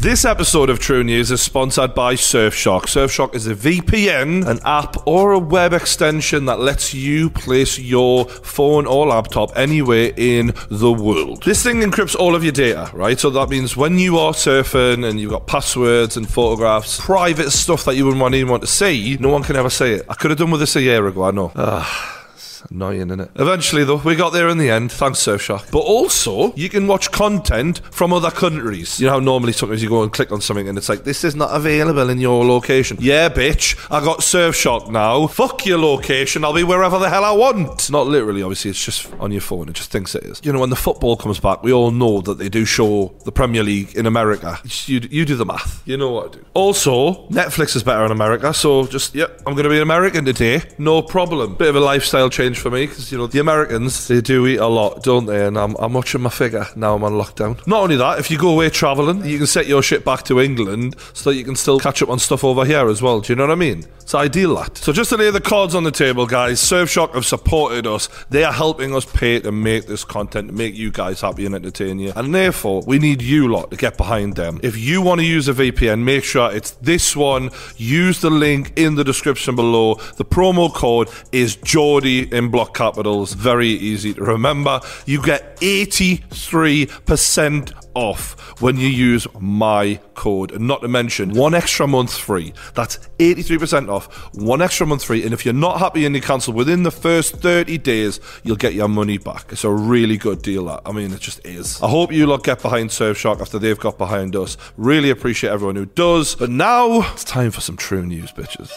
This episode of True News is sponsored by Surfshark. Surfshark is a VPN, an app, or a web extension that lets you place your phone or laptop anywhere in the world. This thing encrypts all of your data, right? So that means when you are surfing and you've got passwords and photographs, private stuff that you wouldn't want anyone to see, no one can ever see it. I could have done with this a year ago, I know. Ah. Annoying, isn't it? Eventually, though, we got there in the end, thanks Surfshark. But also, you can watch content from other countries. You know how normally sometimes you go and click on something and it's like, this is not available in your location. Yeah, bitch, I got Surfshark now. Fuck your location, I'll be wherever the hell I want. Not literally, obviously, it's just on your phone, it just thinks it is. You know, when the football comes back, we all know that they do show the Premier League in America. You, you do the math, you know what I do. Also, Netflix is better in America, so just, yep, I'm going to be an American today, no problem. Bit of a lifestyle change for me because you know the Americans they do eat a lot, don't they? And I'm, I'm watching my figure now. I'm on lockdown. Not only that, if you go away traveling, you can set your shit back to England so that you can still catch up on stuff over here as well. Do you know what I mean? It's ideal that. So just to lay the cards on the table, guys, Surfshark have supported us. They are helping us pay to make this content, to make you guys happy and entertain you. And therefore, we need you lot to get behind them. If you want to use a VPN, make sure it's this one. Use the link in the description below. The promo code is Geordie in block capitals. Very easy to remember. You get 83% off when you use my code. And not to mention, one extra month free. That's 83% off, one extra month free. And if you're not happy and you cancel within the first 30 days, you'll get your money back. It's a really good deal. That. I mean, it just is. I hope you lot get behind Surfshark after they've got behind us. Really appreciate everyone who does. But now, it's time for some true news, bitches.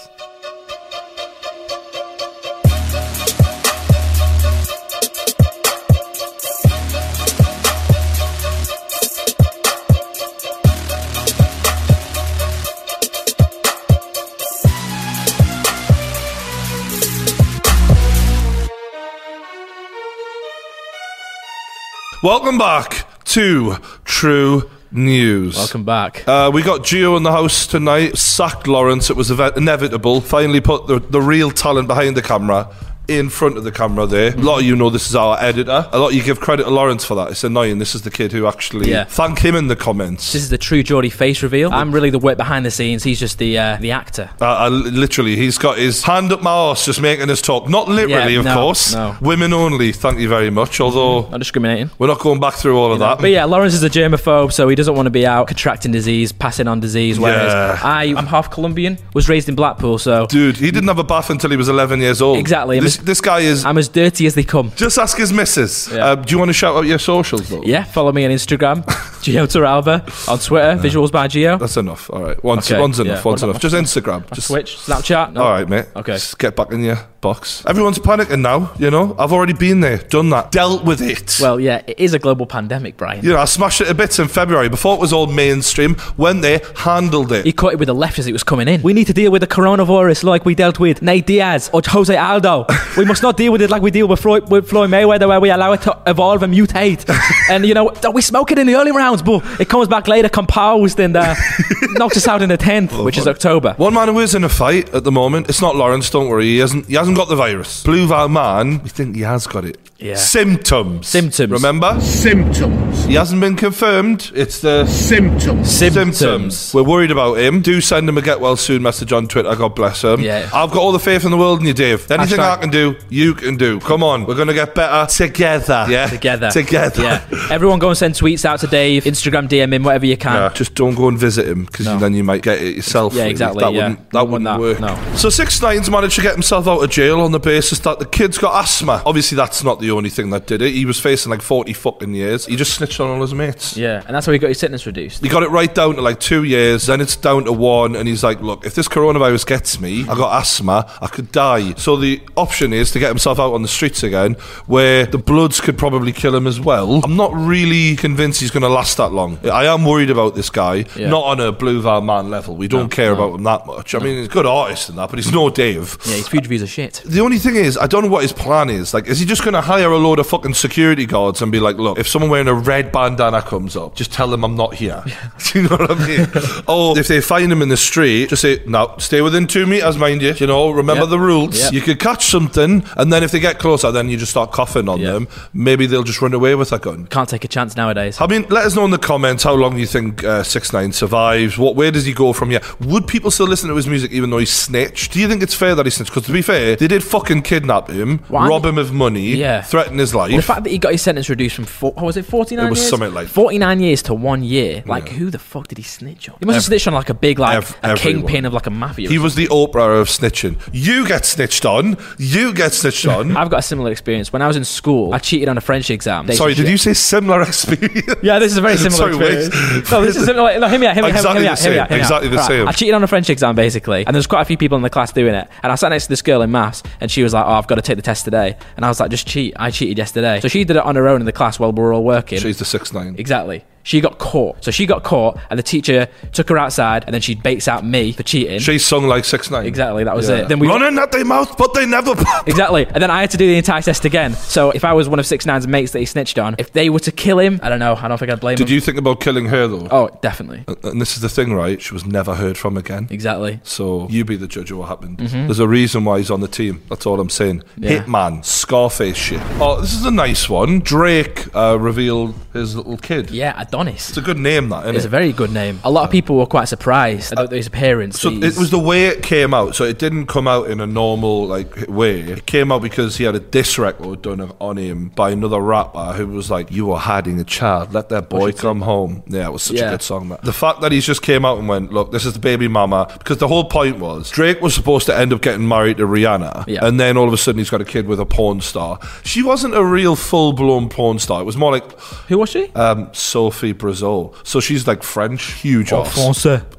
Welcome back to True News. Welcome back. Uh, we got Gio in the house tonight. Sacked Lawrence. It was ev- inevitable. Finally put the, the real talent behind the camera in front of the camera there. A lot of you know this is our editor. A lot of you give credit to Lawrence for that. It's annoying. This is the kid who actually Yeah. thank him in the comments. This is the true Geordie face reveal. I'm really the work behind the scenes. He's just the uh, the actor. Uh, uh, literally, he's got his hand up my arse just making us talk. Not literally, Yeah, of no, course. no. Women only, thank you very much. Although, Not discriminating. we're not going back through all of that. But yeah, Lawrence is a germaphobe, so he doesn't want to be out contracting disease, passing on disease. Whereas Yeah. I, I'm half Colombian, was raised in Blackpool, so Dude, he didn't have a bath until he was 11 years old. Exactly. This, this guy is. I'm as dirty as they come. just ask his missus. Yeah. Uh, do you want to shout out your socials, though? Yeah, follow me on Instagram, Gio Toralva, on Twitter, Visuals by Gio, That's enough. All right. Once, Okay, one's enough. yeah. One's enough. Just Instagram. Just. Twitch, Snapchat. No. All right, mate. Okay. Just get back in your box. Everyone's panicking now, you know? I've already been there, done that, dealt with it. Well, yeah, it is a global pandemic, Brian. you know, I smashed it a bit in February before it was all mainstream. Went there, handled it. He caught it with the left as it was coming in. We need to deal with the coronavirus like we dealt with Nate Diaz or Jose Aldo. We must not deal with it like we deal with Floyd, with Floyd Mayweather, where we allow it to evolve and mutate. and you know, we smoke it in the early rounds, but it comes back later, composed, and uh, knocks us out in the tenth, which is October. One man who is in a fight at the moment. It's not Lawrence. Don't worry. He hasn't. He hasn't got the virus. Blue Val man. We think he has got it. Yeah. Symptoms. Symptoms. Remember? Symptoms. He hasn't been confirmed. It's the Symptoms. symptoms. We're worried about him. Do send him a get well soon message on Twitter. God bless him. Yeah. I've got all the faith in the world in you, Dave. Anything Hashtag- I can do, you can do. Come on. We're going to get better together. Yeah. Together. Together. Yeah. Everyone go and send tweets out to Dave, Instagram DM him, whatever you can. Yeah, just don't go and visit him because No. then you might get it yourself. Yeah, exactly, That yeah. wouldn't, that Don't wouldn't that, work. no. So Six Nines managed to get himself out of jail on the basis that the kid's got asthma. Obviously, that's not the only thing that did it. He was facing like forty fucking years. He just snitched on all his mates. Yeah, and that's how he got his sentence reduced. He got it right down to like two years, then it's down to one, and he's like, Look, if this coronavirus gets me, I got asthma, I could die. So the option is to get himself out on the streets again, where the bloods could probably kill him as well. I'm not really convinced he's going to last that long. I am worried about this guy, Yeah. not on a Blue Val Man level. We don't care about him that much. I mean, he's a good artist and that, but he's no Dave. Yeah, his food reviews are shit. The only thing is, I don't know what his plan is. Like, is he just going to hire a load of fucking security guards and be like, look, if someone wearing a red bandana comes up, just tell them I'm not here. Do you know what I mean? or if they find him in the street, just say, no, stay within two meters, mind you. You know, remember Yep. the rules. Yep. You could catch something, and then if they get closer, then you just start coughing on Yeah. them. Maybe they'll just run away with a gun. Can't take a chance nowadays. I mean, let us know in the comments how long you think uh, Six Nine survives. What where does he go from here? Would people still listen to his music even though he's snitched? Do you think it's fair that he snitched? Because to be fair, they did fucking kidnap him, rob him of money, Yeah. Threaten his life. The fact that he got his sentence reduced from four, what was it, 49 It was years? something like- 49 years to one year. Like, Yeah. who the fuck did he snitch on? He must have snitched on like a big, like, Ev- a kingpin of like a mafia. he was the Oprah of snitching. You get snitched on. You get snitched on. I've got a similar experience. When I was in school, I cheated on a French exam. They- Sorry, did you say similar experience? Yeah, this is a very similar Sorry, experience. No, this is similar. No, hear me out, hear me out, hear me Exactly hear me out, hear me out. exactly the Right, same. I cheated on a French exam basically, and there's quite a few people in the class doing it. And I sat next to this girl in maths, and she was like, "Oh, I've got to take the test today." And I was like, "Just cheat." I cheated yesterday, so she did it on her own in the class while we were all working. She's the six nine. Exactly. She got caught. So she got caught, and the teacher took her outside, and then she baits out me for cheating. She sung like six nine. Exactly, that was it. Then we- running at their mouth, but they never. pop. Exactly. And then I had to do the entire test again. So if I was one of Six Nine's mates that he snitched on, if they were to kill him, I don't know. I don't think I'd blame him. Did him. you think about killing her though? Oh, definitely. And this is the thing, right? She was never heard from again. Exactly. So you be the judge of what happened. There's a reason why he's on the team. That's all I'm saying. Mm-hmm. Yeah. Hitman, Scarface shit. Oh, this is a nice one. Drake uh, revealed his little kid. Yeah, Adonis. It's a good name, that, isn't It's it? a very good name. A lot of people were quite surprised about his appearance. So it was the way it came out. So it didn't come out in a normal like way. It came out because he had a diss record done on him by another rapper who was like, "You are hiding a child. Let that boy come home." Yeah, it was such a good song. That the fact that he's just came out and went, "Look, this is the baby mama," because the whole point was Drake was supposed to end up getting married to Rihanna, Yeah. and then all of a sudden he's got a kid with a porn star. She wasn't a real full blown porn star. It was more like Who was she? um, Sophie Brussaux. So she's like French, huge Oh.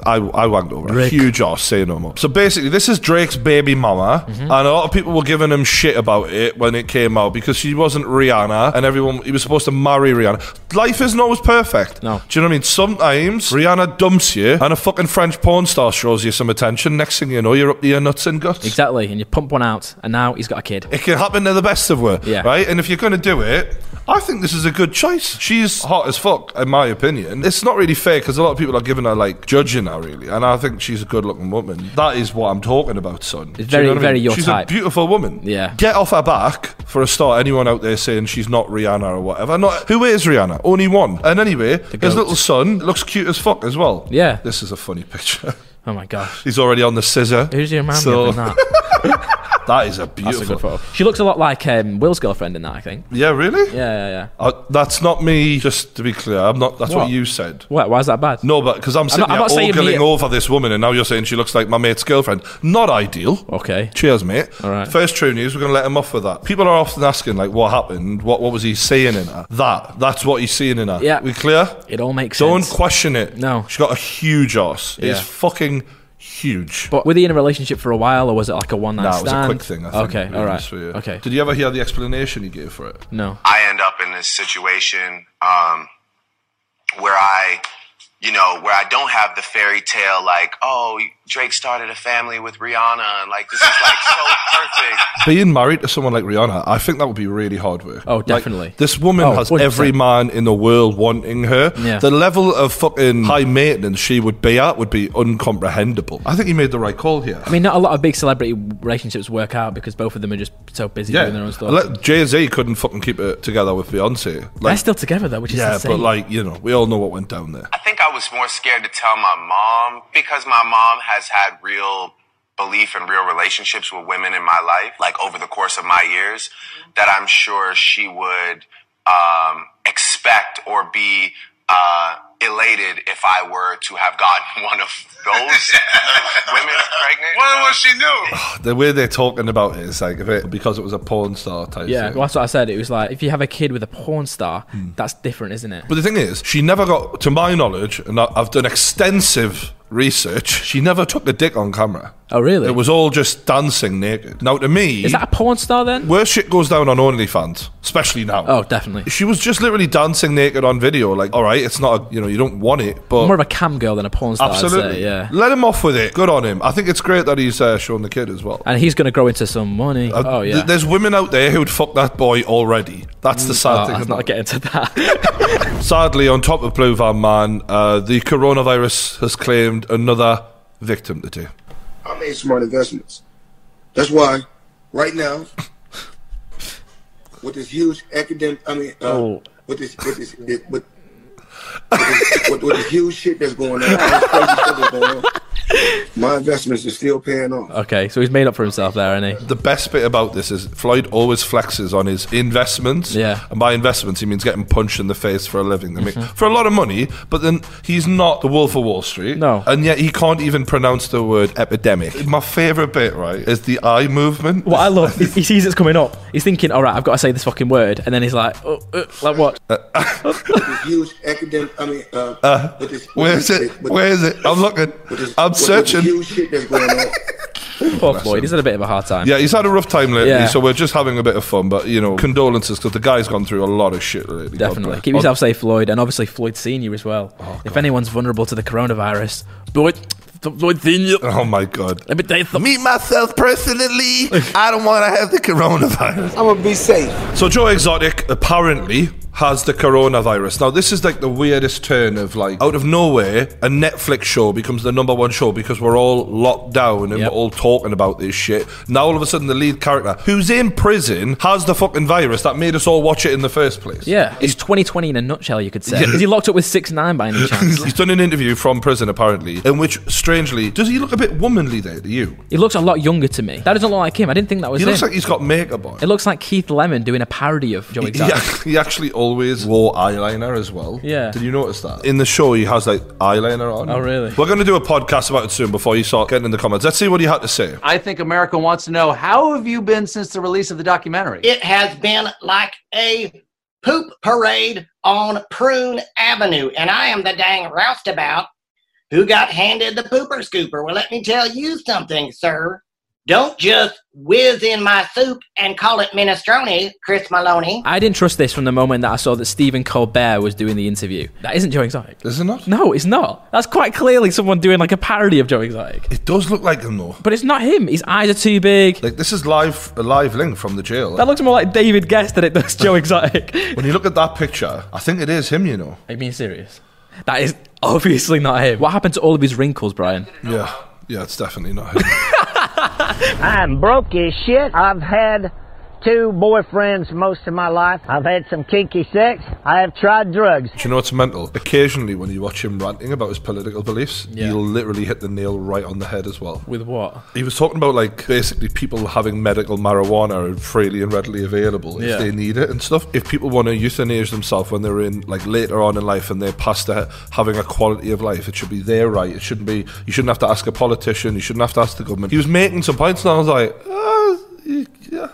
I, I wanked over. her. Huge ass, say no more. So basically, this is Drake's baby mama, Mm-hmm. and a lot of people were giving him shit about it when it came out because she wasn't Rihanna, and everyone he was supposed to marry Rihanna. Life isn't always perfect. No. Do you know what I mean? Sometimes Rihanna dumps you, and a fucking French porn star shows you some attention. Next thing you know, you're up to your nuts and guts. Exactly. And you pump one out, and now he's got a kid. It can happen to the best of her, Yeah. right? And if you're going to do it, I think this is a good choice. She's hot as fuck, in my opinion. It's not really fair because a lot of people are giving her like judging her, really, and I think she's a good-looking woman. That is what I'm talking about, son. You very- know what I very mean? your She's type. a beautiful woman. Yeah. Get off her back for a start. Anyone out there saying she's not Rihanna or whatever? Not who is Rihanna? Only one. And anyway, his little son looks cute as fuck as well. Yeah. This is a funny picture. Oh my gosh. He's already on the scissor. Who's your man So- that? Is a That's a beautiful. good photo. She looks a lot like um, Will's girlfriend in that, I think. Yeah, really? Yeah, yeah, yeah. Uh, that's not me. Just to be clear, I'm not. That's what, What? you said. What? Why is that bad? No, but because I'm sitting not- I'm here not saying ogling me- over this woman, and now you're saying she looks like my mate's girlfriend. Not ideal. Okay. Cheers, mate. All right. First true news. We're going to let him off with that. People are often asking, like, what happened? What What was he seeing in her? That. That's what he's seeing in her. Yeah. We clear? It all makes sense. Don't sense. question it. No. She's got a huge ass. It's Yeah. fucking huge. But were they in a relationship for a while, or was it like a one night Nah, it was a quick thing. I think, okay, all right. honest you. Okay. Did you ever hear the explanation he gave for it? No. I end up in this situation um, where I, you know, where I don't have the fairy tale like, oh, Drake started a family with Rihanna, and like this is like so perfect. Being married to someone like Rihanna, I think that would be really hard work. Oh, Like, definitely. this woman Oh, has 100%. every man in the world wanting her. Yeah. The level of fucking hmm. high maintenance she would be at would be uncomprehendable. I think he made the right call here. I mean, not a lot of big celebrity relationships work out because both of them are just so busy doing their own stuff. Jay Z couldn't fucking keep it together with Beyonce. They're still together though, which is yeah, insane. but like you know, we all know what went down there. I think I was more scared to tell my mom because my mom has had real belief and real relationships with women in my life, like over the course of my years, that I'm sure she would um, expect or be uh, elated if I were to have gotten one of those women pregnant. Well, what she knew. The way they're talking about it is like if it because it was a porn star type. yeah, thing. well, that's what I said. It was like if you have a kid with a porn star, Hmm. that's different, isn't it? But the thing is, she never got, to my knowledge, and I've done extensive research, she never took a dick on camera. Oh, really? It was all just dancing naked. Now, to me, Is that a porn star then? where shit goes down on OnlyFans, especially now. Oh, definitely. She was just literally dancing naked on video. Like, all right, it's not, a, you know, you don't want it, but. More of a cam girl than a porn star. I'd say, Absolutely. yeah. Let him off with it. Good on him. I think it's great that he's uh, shown the kid as well. And he's going to grow into some money. Uh, oh yeah. th- there's women out there who'd fuck that boy already. That's the sad Oh, thing. let's about not it. get into that. Sadly, on top of Blue Van Man, uh, the coronavirus has claimed another victim today. I made smart investments. That's why, right now, with this huge academic, I mean, uh, Oh. with this, with this, it, with with, this, with, with the huge shit that's going on, all this crazy stuff that's going on, my investments are still paying off. Okay, so he's made up for himself there, isn't he? The best bit about this is Floyd always flexes on his investments. Yeah. And by investments, he means getting punched in the face for a living. I mean, for a lot of money, but then he's not the Wolf of Wall Street. No. And yet he can't even pronounce the word epidemic. My favourite bit, right, is the eye movement. What I love, he, he sees it's coming up. He's thinking, all right, I've got to say this fucking word, and then he's like, oh, uh, like what? With this huge academic, I mean, uh, with this, Where is it? with- Where is it? I'm looking. with this- I'm searching. huge shit that's going on. Poor Floyd. He's had a bit of a hard time. Yeah, he's had a rough time lately, Yeah. so we're just having a bit of fun. But you know, condolences because the guy's gone through a lot of shit lately. God Definitely. bless. Keep yourself safe, Floyd, and obviously Floyd Senior as well. Oh, if anyone's vulnerable to the coronavirus, Floyd, Floyd Senior. Oh my god. Let me tell you something. Me myself personally, I don't want to have the coronavirus. I'm gonna be safe. So Joe Exotic apparently has the coronavirus. Now this is like the weirdest turn of like out of nowhere, a Netflix show becomes the number one show because we're all locked down and Yep. we're all talking about this shit. Now all of a sudden the lead character, who's in prison, has the fucking virus that made us all watch it in the first place. Yeah, it's 2020 in a nutshell, you could say. Is he locked up with six nine by any chance? He's done an interview from prison apparently, in which strangely does he look a bit womanly there to you? he looks a lot younger to me. That doesn't look like him. I didn't think that was He him. looks like he's got makeup on. it looks like Keith Lemon doing a parody of Joe He, Exotic. ac- he actually always wore eyeliner as well. Yeah. Did you notice that? In the show, he has like eyeliner on. Oh, really? We're going to do a podcast about it soon before you start getting in the comments. Let's see what he had to say. I think America wants to know how have you been since the release of the documentary? It has been like a poop parade on Prune Avenue, and I am the dang roustabout who got handed the pooper scooper. Well, let me tell you something, sir. Don't just whiz in my soup and call it minestrone, Chris Maloney. I didn't trust this from the moment that I saw that Stephen Colbert was doing the interview. That isn't Joe Exotic. Is it not? No, it's not. That's quite clearly someone doing like a parody of Joe Exotic. It does look like him though. But it's not him. His eyes are too big. Like this is live, a live link from the jail. That looks more like David Gest than it does Joe Exotic. when you look at that picture, I think it is him. You know. Are you being serious? That is obviously not him. What happened to all of his wrinkles, Brian? Yeah. Yeah, it's definitely not him. I'm broke as shit. I've had two boyfriends most of my life. I've had some kinky sex. I have tried drugs. Do you know what's mental? Occasionally, when you watch him ranting about his political beliefs, Yeah. he'll literally hit the nail right on the head as well. With what? He was talking about like basically people having medical marijuana freely and readily available if Yeah. they need it and stuff. If people want to euthanize themselves when they're in like later on in life and they're past the, having a quality of life, it should be their right. It shouldn't be. You shouldn't have to ask a politician. You shouldn't have to ask the government. He was making some points, and I was like, uh, yeah.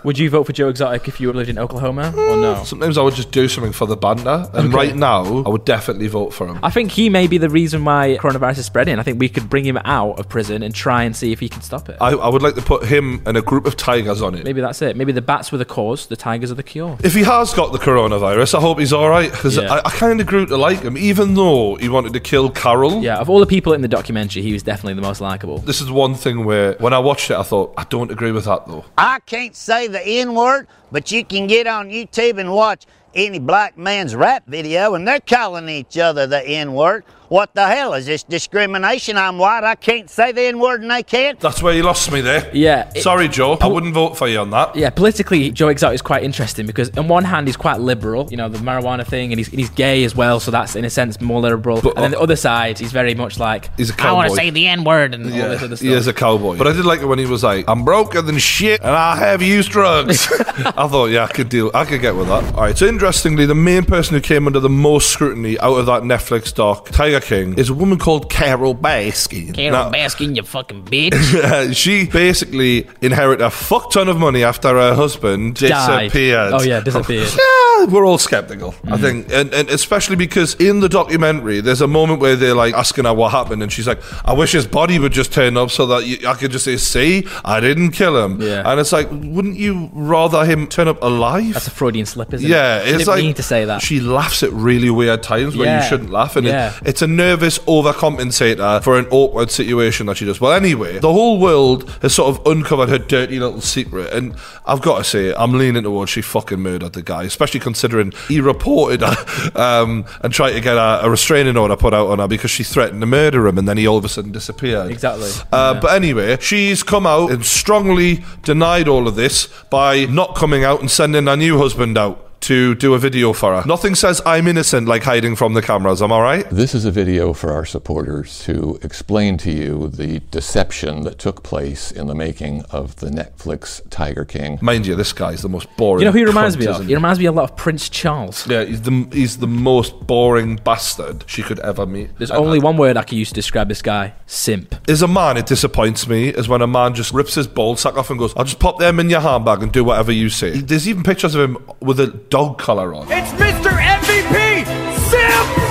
Would you vote for Joe Exotic if you lived in Oklahoma or hmm. no? Sometimes I would just do something for the banter, and right now I would definitely vote for him. I think he may be the reason why coronavirus is spreading. I think we could bring him out of prison and try and see if he can stop it. I, I would like to put him and a group of tigers on it. Maybe that's it. Maybe the bats were the cause, the tigers are the cure. If he has got the coronavirus, I hope he's all right because Yeah. I, I kind of grew to like him, even though he wanted to kill Carole. Yeah, of all the people in the documentary, he was definitely the most likable. This is one thing where when I watched it, I thought I don't agree with that though. I can't say the N word, but you can get on YouTube and watch any black man's rap video and they're calling each other the N word. What the hell is this discrimination? I'm white, I can't say the N word and they can't. That's where you lost me there. Yeah. it- Sorry, Joe. I wouldn't vote for you on that. yeah, politically, Joe Exotic is quite interesting because on one hand he's quite liberal, you know, the marijuana thing, and he's, and he's gay as well, so that's in a sense more liberal. But, and then uh, the other side, he's very much like, He's a I want cowboy. to say the N word and all this other stuff. he is a cowboy. But I did like it when he was like, "I'm broker than shit, and I have used drugs." I thought, yeah, I could deal. I could get with that. All right. So interestingly, the main person who came under the most scrutiny out of that Netflix doc, Tiger King, is a woman called Carole Baskin. Carole Now- Baskin, you fucking bitch. She basically inherited a fuck ton of money after her husband Died. disappeared. Oh, yeah, disappeared. yeah, we're all skeptical, I mm. think, and, and especially because in the documentary, there's a moment where they're like asking her what happened, and she's like, "I wish his body would just turn up so that you, I could just say, see, I didn't kill him." Yeah. and it's like, wouldn't you rather him turn up alive? That's a Freudian slip, isn't yeah, it? She it's didn't like mean to say that. She laughs at really weird times where you shouldn't laugh, and it- Yeah. it's a nervous overcompensator for an awkward situation that she does. Well, anyway, the whole world has sort of uncovered her dirty little secret, and I've got to say, I'm leaning towards she fucking murdered the guy, especially considering he reported her um, and tried to get a, a restraining order put out on her because she threatened to murder him, and then he all of a sudden disappeared. Exactly. Uh, Yeah. But anyway, she's come out and strongly denied all of this by not coming out and sending her new husband out to do a video for her. Nothing says I'm innocent like hiding from the cameras. Am I right? This is a video for our supporters to explain to you the deception that took place in the making of the Netflix Tiger King. Mind you, this guy's the most boring. You know who he reminds cunt, me of? isn't He reminds me a lot of Prince Charles. Yeah, he's the he's the most boring bastard she could ever meet. There's And only I- one word I can use to describe this guy: simp. As a man, it disappoints me is when a man just rips his ball sack off and goes, "I'll just pop them in your handbag and do whatever you say." There's even pictures of him with a dog collar on. It's Mr. MVP!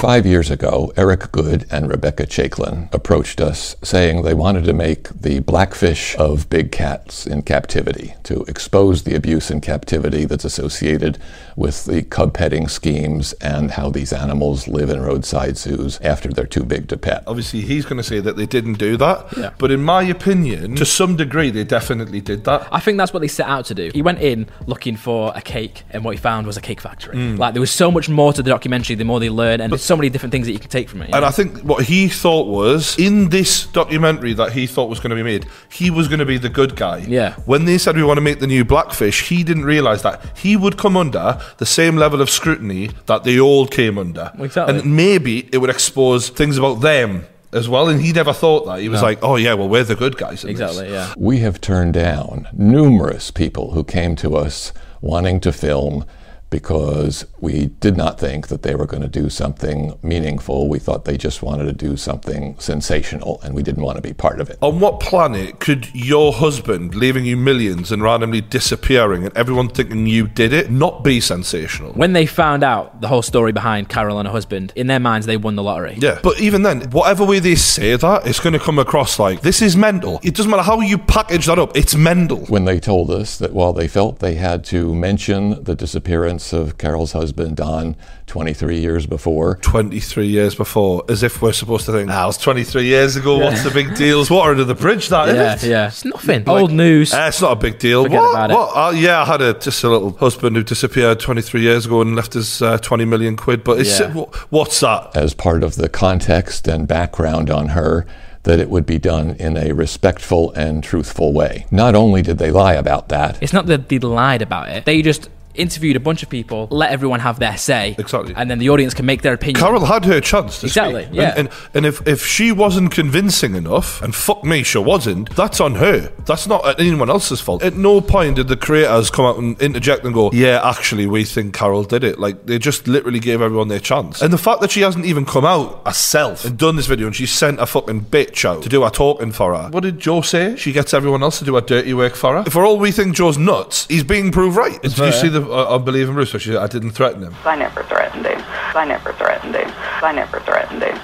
Five years ago, Eric Goode and Rebecca Chaiklin approached us saying they wanted to make the blackfish of big cats in captivity, to expose the abuse in captivity that's associated with the cub petting schemes and how these animals live in roadside zoos after they're too big to pet. Obviously, he's going to say that they didn't do that. Yeah. But in my opinion, to some degree, they definitely did that. I think that's what they set out to do. He went in looking for a cake, and what he found was a cake factory. Mm. Like there was so much more to the documentary. The more they learn, and there's so many different things that you can take from it. And know? I think what he thought was in this documentary that he thought was going to be made, he was going to be the good guy. Yeah. When they said we want to make the new Blackfish, he didn't realize that he would come under the same level of scrutiny that they all came under. Exactly. And maybe it would expose things about them as well. And he never thought that. He was No. like, "Oh yeah, well we're the good guys." In this." exactly. Yeah. We have turned down numerous people who came to us wanting to film because we did not think that they were going to do something meaningful. We thought they just wanted to do something sensational and we didn't want to be part of it. On what planet could your husband leaving you millions and randomly disappearing and everyone thinking you did it not be sensational? When they found out the whole story behind Carole and her husband, in their minds they won the lottery. Yeah, but even then, whatever way they say that, it's going to come across like this is mental. It doesn't matter how you package that up; it's mental. When they told us that while they felt they had to mention the disappearance of Carole's husband, Don, 23 years before, 23 years before, as if we're supposed to think, ah, it was 23 years ago, what's the big deal? It's water under the bridge, that, Yeah, isn't it? yeah. It's nothing. Like, Old news. eh, it's not a big deal. Forget what? about it. What? Uh, yeah, I had a just a little husband who disappeared 23 years ago and left us uh, 20 million quid. But it's Yeah. wh- what's that? as part of the context and background on her, that it would be done in a respectful and truthful way. Not only did they lie about that, It's not that they lied about it. They just interviewed a bunch of people, let everyone have their say, Exactly. and then the audience can make their opinion. Carole had her chance to Exactly, speak. yeah. And, and, and if, if she wasn't convincing enough, and fuck me, she wasn't, that's on her. That's not anyone else's fault. At no point did the creators come out and interject and go, yeah, actually, we think Carole did it. Like, they just literally gave everyone their chance. And the fact that she hasn't even come out herself and done this video and she sent a fucking bitch out to do her talking for her. What did Joe say? She gets everyone else to do her dirty work for her. For all we think Joe's nuts, he's being proved right. Did you see the uh, Unbelieving Bruce where she said, I didn't threaten him? I never threatened him. I never threatened him. I never threatened him.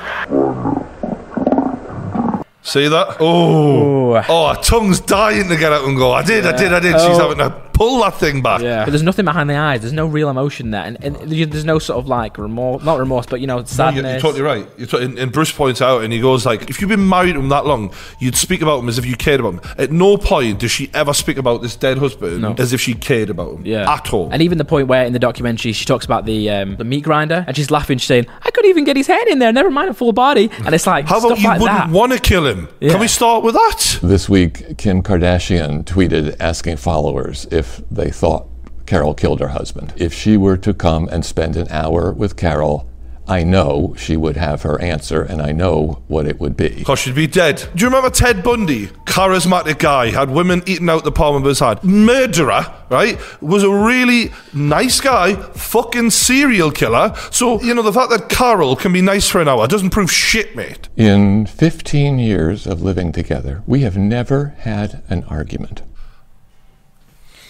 See that? Oh, oh, her tongue's dying to get out and go. I did, I did, I did. She's Oh. having to pull that thing back. Yeah, but there's nothing behind the eyes. There's no real emotion there, and, and there's no sort of like remorse, not remorse, but you know, No, sadness. you're, you're totally right. You're to- and, and Bruce points out, and he goes like, "If you've been married to him that long, you'd speak about him as if you cared about him. At no point does she ever speak about this dead husband No. as if she cared about him. Yeah, at all. And even the point where in the documentary she talks about the um, the meat grinder, and she's laughing, she's saying, "I could even get his head in there, never mind a full body." And it's like How stuff about you like wouldn't want to kill him? Yeah. Can we start with that? this week Kim Kardashian tweeted asking followers if they thought Carole killed her husband. If she were to come and spend an hour with Carole, I know she would have her answer and I know what it would be. Because she'd be dead. Do you remember Ted Bundy? Charismatic guy, had women eating out the palm of his hand. Murderer, right? Was a really nice guy, fucking serial killer. So, you know, the fact that Carole can be nice for an hour doesn't prove shit, mate. In 15 years of living together, we have never had an argument.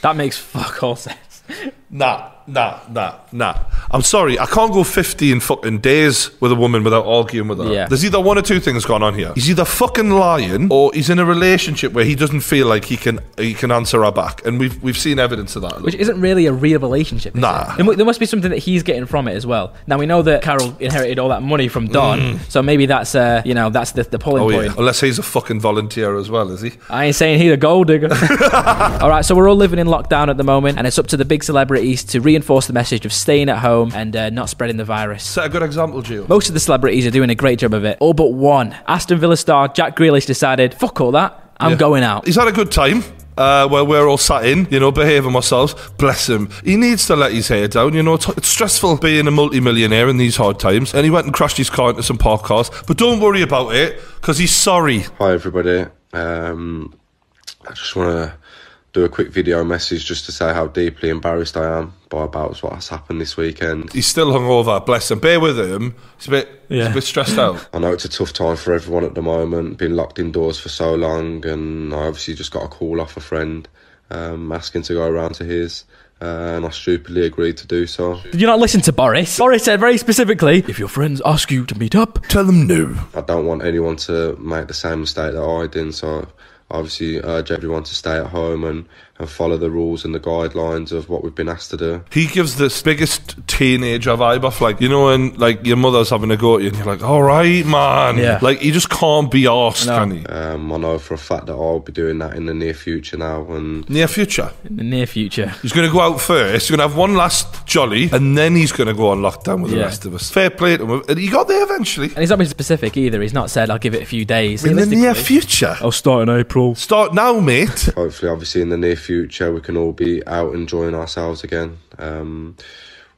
That makes fuck all sense. Nah, nah, nah, nah. I'm sorry, I can't go 15 fucking days with a woman without arguing with her. Yeah. There's either one or two things going on here. He's either fucking lying or he's in a relationship where he doesn't feel like he can he can answer her back. And we've we've seen evidence of that. Which isn't really a real relationship. is Nah. it? There, must be something that he's getting from it as well. Now we know that Carole inherited all that money from Don, Mm. so maybe that's uh, you know that's the, the pulling Oh point. yeah, unless he's a fucking volunteer as well, is he? I ain't saying he's a gold digger. all right, so we're all living in lockdown at the moment, and it's up to the big celebrities to reinforce the message of staying at home and uh, not spreading the virus. Set a good example, Gio. Most of the celebrities are doing a great job of it, all but one. Aston Villa star Jack Grealish decided, fuck all that, I'm Yeah. going out. He's had a good time. uh, where we're all sat in, you know, behaving ourselves. Bless him. He needs to let his hair down. You know, it's, it's stressful being a multi-millionaire in these hard times. And he went and crashed his car into some park cars. But don't worry about it, because he's sorry. Hi everybody. Um, I just want to do a quick video message just to say how deeply embarrassed I am by about what has happened this weekend. He's still hungover. Bless him. Bear with him. He's a bit, he's a bit stressed out. I know it's a tough time for everyone at the moment, being locked indoors for so long, and I obviously just got a call off a friend um, asking to go around to his, uh, and I stupidly agreed to do so. Did you not listen to Boris? Boris said very specifically, if your friends ask you to meet up, tell them no. I don't want anyone to make the same mistake that I did, so I obviously urge everyone to stay at home and, and follow the rules and the guidelines of what we've been asked to do. He gives this biggest teenager vibe off, like you know, when like your mother's having a go at you, and you're like, "All right, man." Yeah. Like you just can't be arsed, can he? Um, I know for a fact that I'll be doing that in the near future now, and Near future. in the near future. He's going to go out first. He's going to have one last jolly, and then he's going to go on lockdown with the rest of us. Fair play to him. And he got there eventually. And he's not been specific either. He's not said, I'll give it a few days. In the near future. I'll start in April. Start now, mate. hopefully, obviously, in the near future, we can all be out enjoying ourselves again. Um,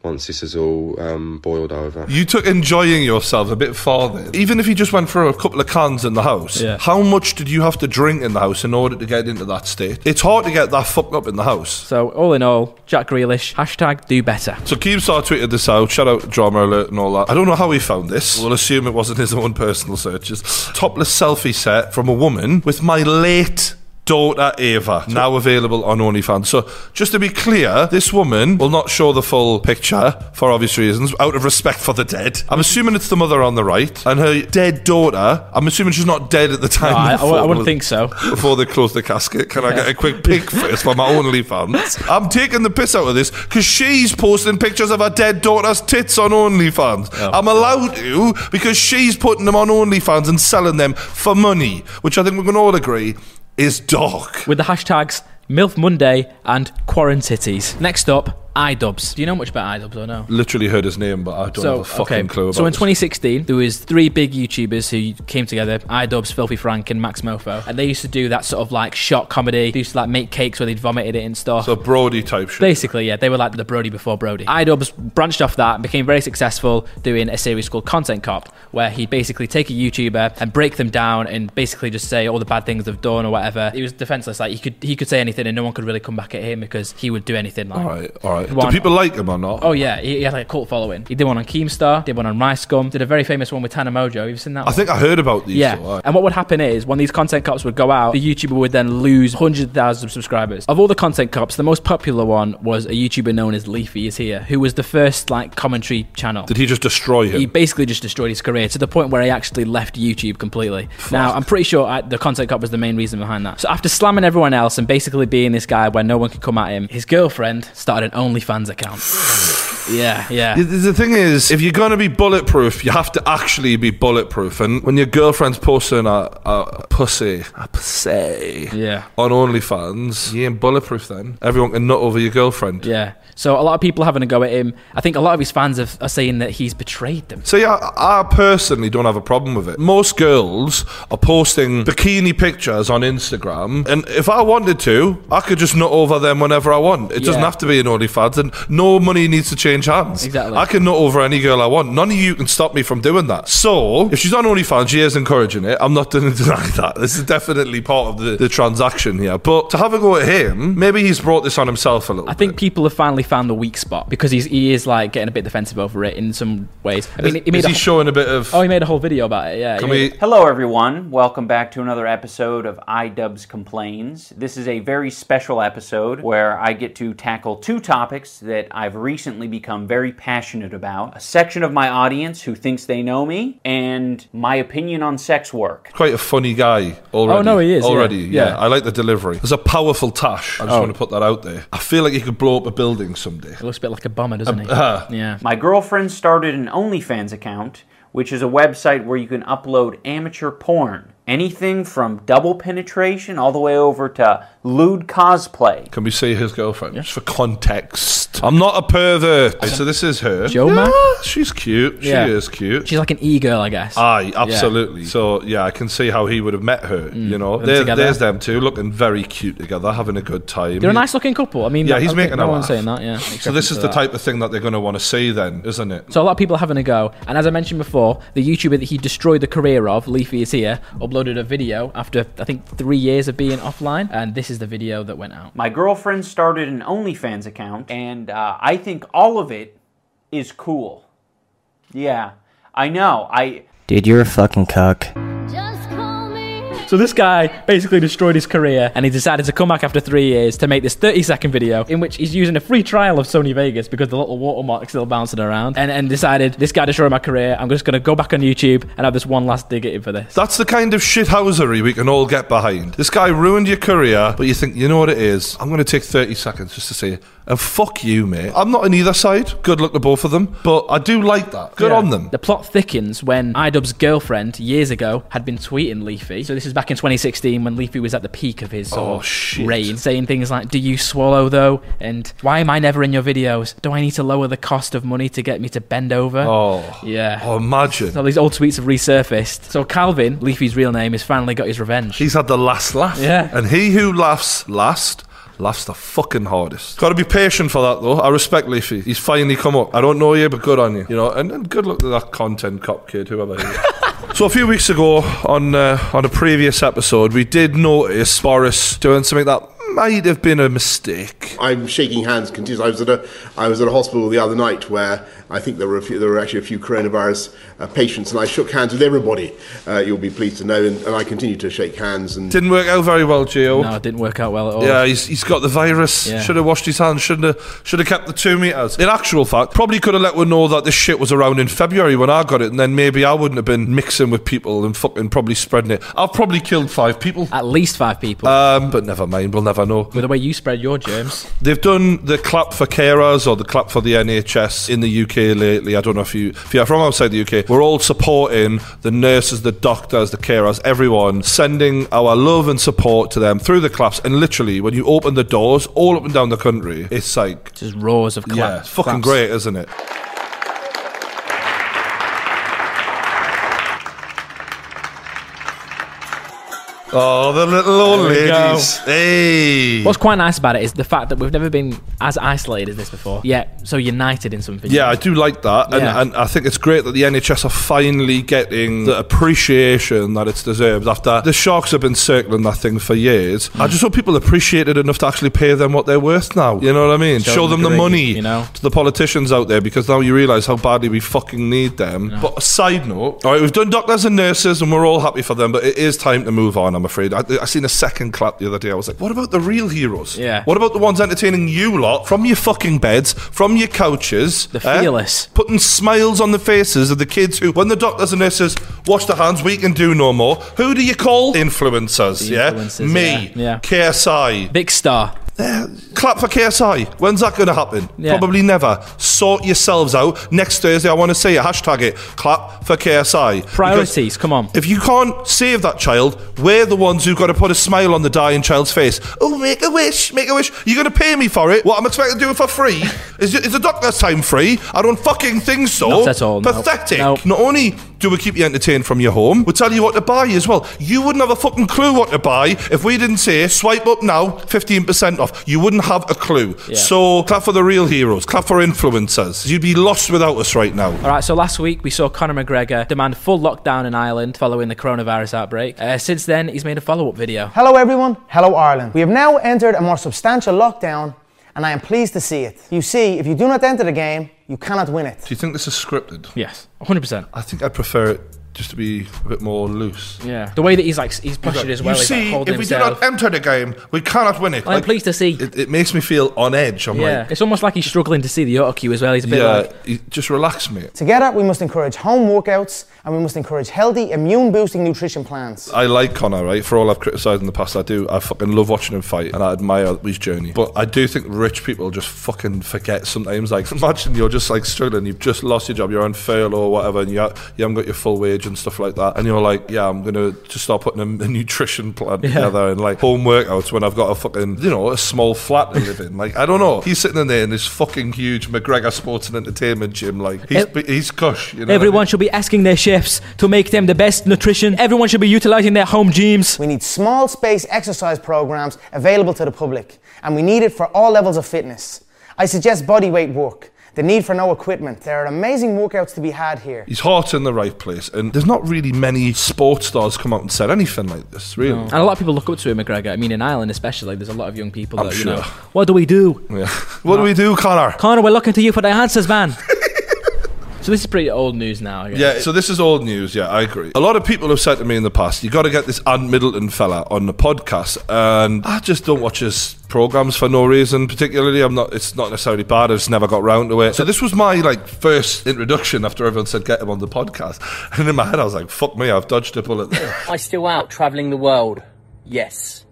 once this is all um, boiled over. You took enjoying yourself a bit farther. Even if you just went for a couple of cans in the house, Yeah. how much did you have to drink in the house in order to get into that state? It's hard to get that fucked up in the house. So, all in all, Jack Grealish, hashtag do better. So Keemstar tweeted this out. Shout out Drama Alert and all that. I don't know how he found this. We'll assume it wasn't his own personal searches. Topless selfie set from a woman with my late daughter Ava, now available on OnlyFans. So just to be clear, this woman will not show the full picture for obvious reasons, out of respect for the dead. I'm assuming it's the mother on the right, and her dead daughter. I'm assuming she's not dead at the time. No, I- I I wouldn't think so. Before they close the casket, can I get a quick pic first for my OnlyFans? I'm taking the piss out of this because she's posting pictures of her dead daughter's tits on OnlyFans. Oh. I'm allowed to because she's putting them on OnlyFans and selling them for money, which I think we can all agree is dark. With the hashtags MILF Monday and Quarantities. Next up, iDubbbz. Do you know much about iDubbbz or no? Literally heard his name, but I don't have a fucking clue about So in this. 2016, there was three big YouTubers who came together: iDubbbz, Filthy Frank, and MaxMoeFoe, and they used to do that sort of like shot comedy. They used to like make cakes where they'd vomited it and stuff. So Brody type shit. Basically, yeah, they were like the Brody before Brody. iDubbbz branched off that and became very successful doing a series called Content Cop, where he'd basically take a YouTuber and break them down and basically just say all the bad things they've done or whatever. He was defenseless. Like he could he could say anything and no one could really come back at him because he would do anything. Like All right, all right. Do One- people like him or not? Oh yeah, he, he had like a cult following. He did one on Keemstar, did one on Rice Gum, did a very famous one with Tana Mongeau. Have you seen that? I one? think I heard about these. Yeah, aye. and what would happen is when these content cops would go out, the YouTuber would then lose hundreds of thousands of subscribers. Of all the content cops, the most popular one was a YouTuber known as Leafy is here, who was the first like commentary channel. Did he just destroy him? He basically just destroyed his career to the point where he actually left YouTube completely. Now, I'm pretty sure I, the content cop was the main reason behind that. So after slamming everyone else and basically being this guy where no one could come at him, his girlfriend started an OnlyFans account. yeah, yeah. The, the thing is, if you're going to be bulletproof, you have to actually be bulletproof. And when your girlfriend's posting a, a pussy, a pussy, Yeah. on OnlyFans, you ain't bulletproof then. Everyone can nut over your girlfriend. Yeah. So a lot of people having a go at him. I think a lot of his fans have, are saying that he's betrayed them. So yeah, I personally don't have a problem with it. Most girls are posting bikini pictures on Instagram, and if I wanted to, I could just nut over them whenever I want. It doesn't Yeah. have to be an OnlyFans, and no money needs to change hands. Exactly. I can nut over any girl I want. None of you can stop me from doing that. So if she's on OnlyFans, she is encouraging it. I'm not going to deny that. This is definitely part of the, the transaction here. But to have a go at him, maybe he's brought this on himself a little. I think people have finally found the weak spot because he's, he is like getting a bit defensive over it in some ways. I mean, Is- he made is a he wh- showing a bit of? Oh, he made a whole video about it. Yeah. Can he we? Hello, everyone. Welcome back to another episode of iDubbbz Complains. This is a very special episode where I get to tackle two topics that I've recently become very passionate about a section of my audience who thinks they know me, and my opinion on sex work. quite a funny guy already. Oh, no, he is, yeah. Already, yeah. Yeah. I like the delivery. There's a powerful tash. I just Oh. want to put that out there. I feel like he could blow up a building someday. He looks a bit like a bummer, doesn't he? uh, yeah. My girlfriend started an OnlyFans account, which is a website where you can upload amateur porn Anything from double penetration all the way over to lewd cosplay. Can we see his girlfriend? Just for context. I'm not a pervert. So this is her. Joe yeah, She's cute. Yeah. She is cute. She's like an e-girl, I guess. Aye, absolutely. So yeah, I can see how he would have met her. Mm. you know, there, together. there's them two looking very cute together, having a good time. They're a nice looking couple. I mean, Yeah, I he's don't think making no a one's laugh. saying that. Yeah. So this is the type of thing that they're going to want to see, then, isn't it? So a lot of people are having a go, and as I mentioned before, the YouTuber that he destroyed the career of, Leafy is here, uploaded a video after I think three years of being offline, and this is the video that went out. My girlfriend started an OnlyFans account, and uh, I think all of it is cool. Yeah, I know. I Dude, you're a fucking cuck. So this guy basically destroyed his career, and he decided to come back after three years to make this 30 second video in which he's using a free trial of Sony Vegas because the little watermark's still bouncing around, and, and decided this guy destroyed my career. I'm just going to go back on YouTube and have this one last dig at him for this. That's the kind of shithousery we can all get behind. This guy ruined your career, but you think, you know what it is? I'm going to take 30 seconds just to say, and fuck you, mate. I'm not on either side. Good luck to both of them, but I do like that. Good Yeah. on them. The plot thickens when iDubbbz's girlfriend years ago had been tweeting Leafy. So this is back in 2016 when Leafy was at the peak of his Oh, of reign, saying things like, "Do you swallow though?" and "Why am I never in your videos? Do I need to lower the cost of money to get me to bend over?" Oh. yeah. Oh, imagine. So these old tweets have resurfaced. So Calvin, Leafy's real name, has finally got his revenge. He's had the last laugh. Yeah. And he who laughs last laughs the fucking hardest. Got to be patient for that though. I respect Leafy. He's finally come up. I don't know you, but good on you. You know, and, and good luck to that content cop kid, whoever he is. So a few weeks ago on uh, on a previous episode, we did notice Boris doing something that might have been a mistake. I'm shaking hands continuously. I was at a I was at a hospital the other night where I think there were a few, there were actually a few coronavirus uh, patients, and I shook hands with everybody. Uh, you'll be pleased to know, and, and I continue to shake hands. And Didn't work out very well, Gio. No, it didn't work out well at all. Yeah, he's, he's got the virus. Yeah. Should have washed his hands. Should have should have kept the two meters. In actual fact, probably could have let one know that this shit was around in February when I got it, and then maybe I wouldn't have been mixing with people and fucking probably spreading it. I've probably killed five people. At least five people. Um, but never mind. We'll never know. with the way you spread your germs. They've done the clap for carers or the clap for the NHS in the UK lately. I don't know if you if you're from outside the UK. We're all supporting the nurses, the doctors, the carers, everyone, sending our love and support to them through the claps. And literally, when you open the doors all up and down the country, it's like Just roars of claps. yeah, it's fucking claps. great, isn't it? Oh, the little old There we go. ladies. Hey. What's quite nice about it is the fact that we've never been as isolated as this before, yet so united in something. Yeah, I do like that, and, Yeah. and I think it's great that the NHS are finally getting the appreciation that it's deserved. After the Sharks have been circling that thing for years, I just hope people appreciate it enough to actually pay them what they're worth now. You know what I mean? Show them them the the money, you know? to the politicians out there because now you realise how badly we fucking need them. But a side note, all right, we've done doctors and nurses, and we're all happy for them, but it is time to move on. I'm afraid. I, I seen a second clap the other day. I was like, what about the real heroes? Yeah. What about the ones entertaining you lot from your fucking beds, from your couches? The eh? fearless. Putting smiles on the faces of the kids who, when the doctors and nurses wash their hands, we can do no more. Who do you call? Influencers, The yeah? influencers, Me, yeah. Yeah. KSI. Big star. Clap for KSI. When's that going to happen? Yeah. Probably never. Sort yourselves out. Next Thursday, I want to see it. Hashtag it. Clap for KSI. Priorities, come on. If you can't save that child, we're the ones who've got to put a smile on the dying child's face. Oh, make a wish, make a wish. You're going to pay me for it? What, I'm expected to do it for free? is, is the doctor's time free? I don't fucking think so. Not at all. Pathetic. No. Not only do we keep you entertained from your home, we tell you what to buy as well. You wouldn't have a fucking clue what to buy if we didn't say swipe up now, 15% off. You wouldn't have a clue. Yeah. So clap for the real heroes, clap for influencers. You'd be lost without us right now. All right, so last week we saw Conor McGregor demand full lockdown in Ireland following the coronavirus outbreak. Uh, since then, he's made a follow up video. Hello, everyone. Hello, Ireland. We have now entered a more substantial lockdown, and I am pleased to see it. You see, if you do not enter the game, you cannot win it. Do you think this is scripted? Yes, 100%. I think I'd prefer it just to be a bit more loose. Yeah. The way that he's like, he's postured as well. you he's like see, holding if we do not enter the game, we cannot win it. I'm pleased to see. It, it makes me feel on edge. I'm yeah, like, it's almost like he's struggling to see the auto cue as well. He's a bit yeah, like, you- just relax, mate. Together, we must encourage home workouts and we must encourage healthy, immune boosting nutrition plans. I like Conor, right? For all I've criticised in the past, I do. I fucking love watching him fight, and I admire his journey. But I do think rich people just fucking forget sometimes. Like, imagine you're just like struggling, you've just lost your job, you're on furlough or whatever, and you, ha- you haven't got your full wage and stuff like that, and you're like, yeah, I'm gonna just start putting a, a nutrition plan Yeah. together and like home workouts when I've got a fucking, you know, a small flat to live in. Like, I don't know. He's sitting in there in this fucking huge McGregor Sports and Entertainment gym. Like, he's Ev- he's cush. You know what I Everyone mean? should be asking their chefs to make them the best nutrition. Everyone should be utilizing their home gyms. We need small space exercise programs available to the public, and we need it for all levels of fitness. I suggest bodyweight work, the need for no equipment. There are amazing workouts to be had here. His heart's in the right place, and there's not really many sports stars come out and said anything like this, really. And a lot of people look up to him, McGregor. I mean, in Ireland especially, there's a lot of young people I'm that, you know, what do we do? Yeah. What do we do, Conor? Conor, we're looking to you for the answers, man. so this is pretty old news now, I guess. Yeah, so this is old news. Yeah, I agree. A lot of people have said to me in the past, you got to get this Ant Middleton fella on the podcast, and I just don't watch his programs for no reason. Particularly, I'm not. It's not necessarily bad. I just never got round to it. So this was my like first introduction after everyone said get him on the podcast, and in my head I was like, fuck me, I've dodged a bullet there. Am I still out travelling the world? Yes.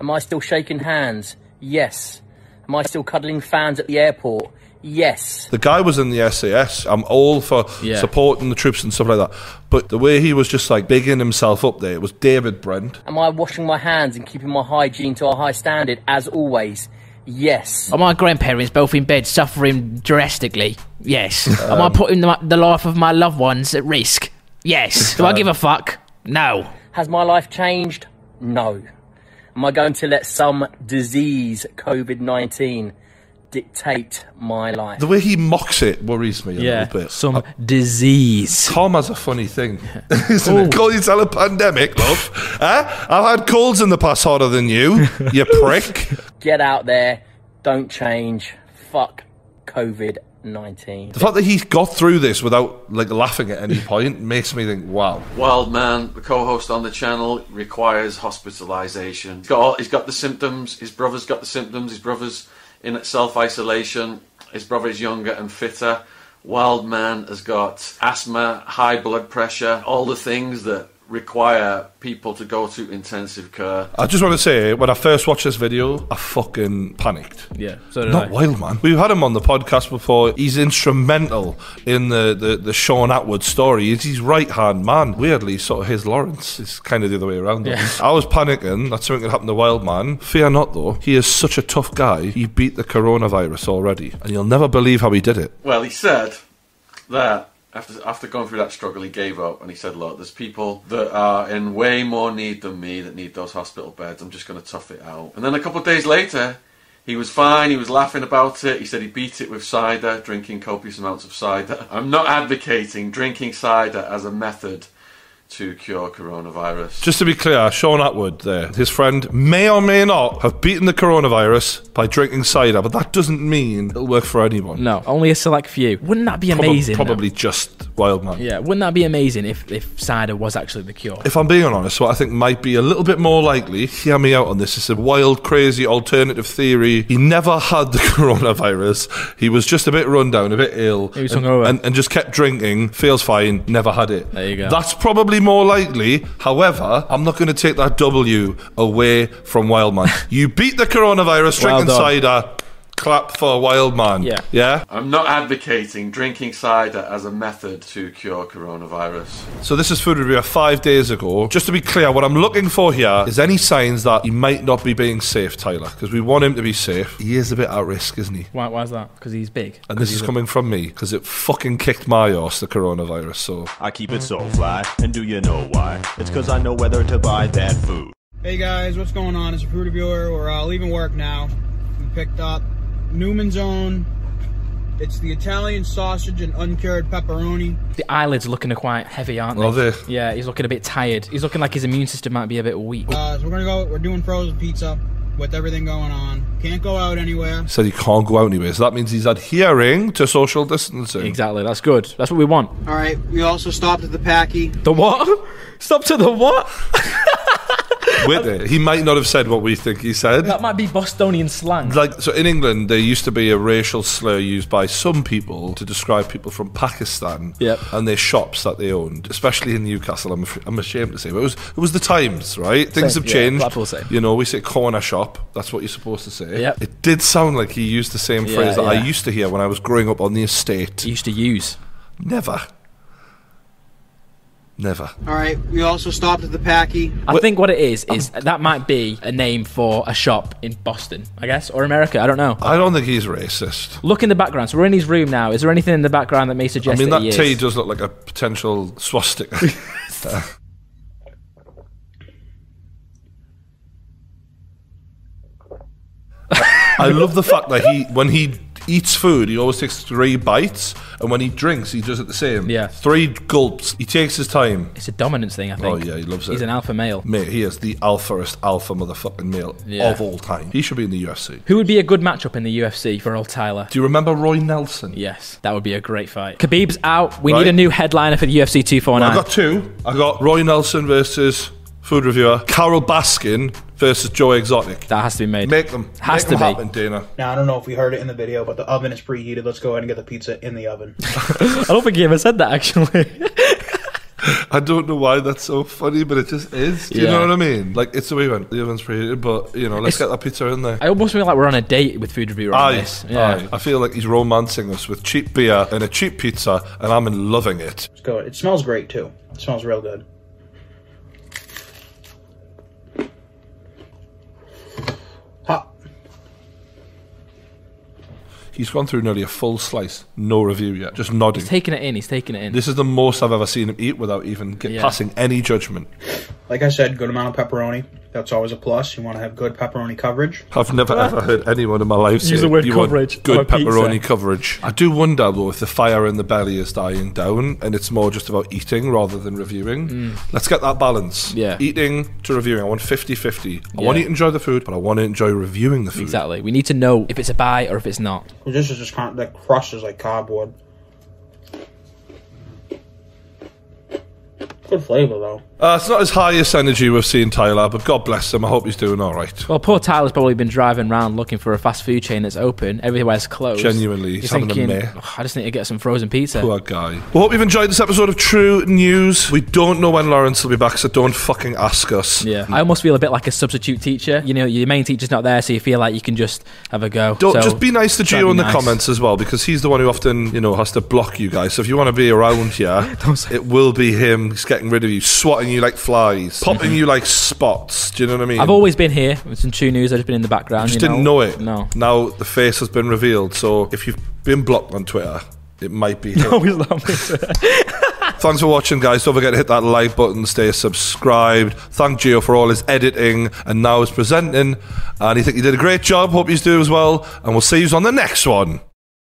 Am I still shaking hands? Yes. Am I still cuddling fans at the airport? Yes. The guy was in the SAS. I'm all for Yeah. supporting the troops and stuff like that. But the way he was just like bigging himself up there, it was David Brent. Am I washing my hands and keeping my hygiene to a high standard as always? Yes. Are my grandparents both in bed suffering drastically? Yes. Am I Um, putting the, the life of my loved ones at risk? Yes. Do I give a fuck? No. Has my life changed? No. Am I going to let some disease, COVID 19, dictate my life? The way he mocks it worries me a Yeah, little bit. some uh, disease. Tom has a funny thing, isn't it? Call yourself a pandemic, love. huh? I've had colds in the past harder than you, you prick. Get out there. Don't change. Fuck COVID 19. The fact that he's got through this without like laughing at any point makes me think, wow. Wild Man, the co-host on the channel, requires hospitalisation. He's got all, he's got the symptoms. His brother's got the symptoms. His brother's in self-isolation. His brother is younger and fitter. Wild Man has got asthma, high blood pressure, all the things that require people to go to intensive care. I just want to say, when I first watched this video, I fucking panicked. Yeah, so did Not I. Wild Man. We've had him on the podcast before. He's instrumental in the, the, the Shaun Attwood story. He's his right hand man. Weirdly, sort of his Laurence. is kind of the other way around. Yeah. I was panicking that something could happen to Wild Man. Fear not, though. He is such a tough guy. He beat the coronavirus already. And you'll never believe how he did it. Well, he said that after after going through that struggle, he gave up and he said, "Look, there's people that are in way more need than me that need those hospital beds. I'm just going to tough it out." And then a couple of days later, he was fine. He was laughing about it. He said he beat it with cider, drinking copious amounts of cider. I'm not advocating drinking cider as a method to cure coronavirus. Just to be clear, Shaun Attwood there, his friend, may or may not have beaten the coronavirus by drinking cider, but that doesn't mean it'll work for anyone. No, only a select few. Wouldn't that be Probab- amazing? though? Probably just Wild Man. Yeah, wouldn't that be amazing if, if cider was actually the cure? If I'm being honest, what I think might be a little bit more likely, hear me out on this, it's a wild, crazy alternative theory. He never had the coronavirus. He was just a bit run down, a bit ill. He was and, hungover. and, and just kept drinking, feels fine, never had it. There you go. That's probably more likely. However, I'm not going to take that W away from Wildman. you beat the coronavirus Well drinking cider. Clap for Wildman. Yeah. Yeah. I'm not advocating drinking cider as a method to cure coronavirus. So this is food review five days ago. Just to be clear, what I'm looking for here is any signs that he might not be being safe, Tyler, because we want him to be safe. He is a bit at risk, isn't he? Why, why is that? Because he's big. And this he's is a- coming from me because it fucking kicked my ass, the coronavirus. So I keep it so fly, and do you know why? It's cause I know whether to buy that food. Hey guys, what's going on? It's a food reviewer. We're uh, leaving work now. We picked up Newman's Own. It's the Italian sausage and uncured pepperoni. The eyelids are looking quite heavy, aren't they? Are they? Yeah, he's looking a bit tired. He's looking like his immune system might be a bit weak. Uh, so we're gonna go. We're doing frozen pizza with everything going on. Can't go out anywhere. he said he can't go out anywhere. So that means he's adhering to social distancing. Exactly. That's good. That's what we want. All right. We also stopped at the Packy. The what? Stop to the what? With it, he might not have said what we think he said. That might be Bostonian slang. Like so, in England, there used to be a racial slur used by some people to describe people from Pakistan Yep. and their shops that they owned, especially in Newcastle. I'm, I'm ashamed to say, but it was it was the times, right? Things Same, have yeah, changed. Blackpool same. You know, we say corner shop. That's what you're supposed to say. Yep. It did sound like he used the same Yeah, phrase that I used to hear when I was growing up on the estate. used to use. Never. Never. All right. We also stopped at the Packy. I think what it is is that might be a name for a shop in Boston, I guess, or America. I don't know. I don't think he's racist. Look in the background. So we're in his room now. Is there anything in the background that may suggest? I suggest mean, that, that he T is? does look like a potential swastika. Uh, I love the fact that he, when he eats food, he always takes three bites, and when he drinks, he does it the same. Yeah. Three gulps. He takes his time. It's a dominance thing, I think. Oh yeah, he loves it. He's an alpha male. Mate, he is the alphaest alpha motherfucking male Yeah. of all time. He should be in the UFC. Who would be a good matchup in the UFC for old Tyler? Do you remember Roy Nelson? Yes, that would be a great fight. Khabib's out. We Right. need a new headliner for the UFC Well, 249. I got two. I got Roy Nelson versus food reviewer Carole Baskin versus Joe Exotic. That has to be made. Make them. Has Make to them be. happen, Dana. Now I don't know if we heard it in the video, but the oven is preheated. Let's go ahead and get the pizza in the oven. I don't think he ever said that actually. I don't know why that's so funny, but it just is. Do you Yeah. know what I mean? Like it's the way we went. The oven's preheated, but you know, let's It's- get that pizza in there. I almost feel like we're on a date with food reviewer on Aye, this. Yeah. aye. I feel like he's romancing us with cheap beer and a cheap pizza, and I'm loving it. Let's go. It smells great too. It smells real good. He's gone through nearly a full slice, no review yet, just nodding. He's taking it in. He's taking it in. This is the most I've ever seen him eat without even get, Yeah. passing any judgment. Like I said, good amount of pepperoni. That's always a plus. You want to have good pepperoni coverage. I've never ever heard anyone in my life Use say the word you want coverage good on a pizza. pepperoni coverage. I do wonder though if the fire in the belly is dying down and it's more just about eating rather than reviewing. Mm. Let's get that balance. Yeah. Eating to reviewing. I want 50-50. I Yeah. want to enjoy the food, but I want to enjoy reviewing the food. Exactly. We need to know if it's a buy or if it's not. This is just kind of, the crust is like cardboard. Good flavor though. Uh, it's not his highest energy we've seen Tyler, but God bless him. I hope he's doing all right. Well, poor Tyler's probably been driving around looking for a fast food chain that's open. Everywhere's closed. Genuinely, he's having a thinking, meh. "Ugh, I just need to get some frozen pizza. Poor guy. We hope you've enjoyed this episode of True News. We don't know when Laurence will be back, so don't fucking ask us. Yeah, I almost feel a bit like a substitute teacher. You know, your main teacher's not there, so you feel like you can just have a go. Don't So, just be nice to try Gio be in the nice. comments as well, because he's the one who often, you know, has to block you guys. So if you want to be around here, it will be him. He's getting rid of you, swatting you like flies, popping you like spots. Do you know what I mean? I've always been here It's in true news. I've just been in the background. You just you didn't know it. No. Now the face has been revealed. So if you've been blocked on Twitter, it might be him. No, he's not. Thanks for watching, guys. Don't forget to hit that like button, stay subscribed. Thank Gio for all his editing and now his presenting. And he think he did a great job. Hope you do as well. And we'll see you on the next one.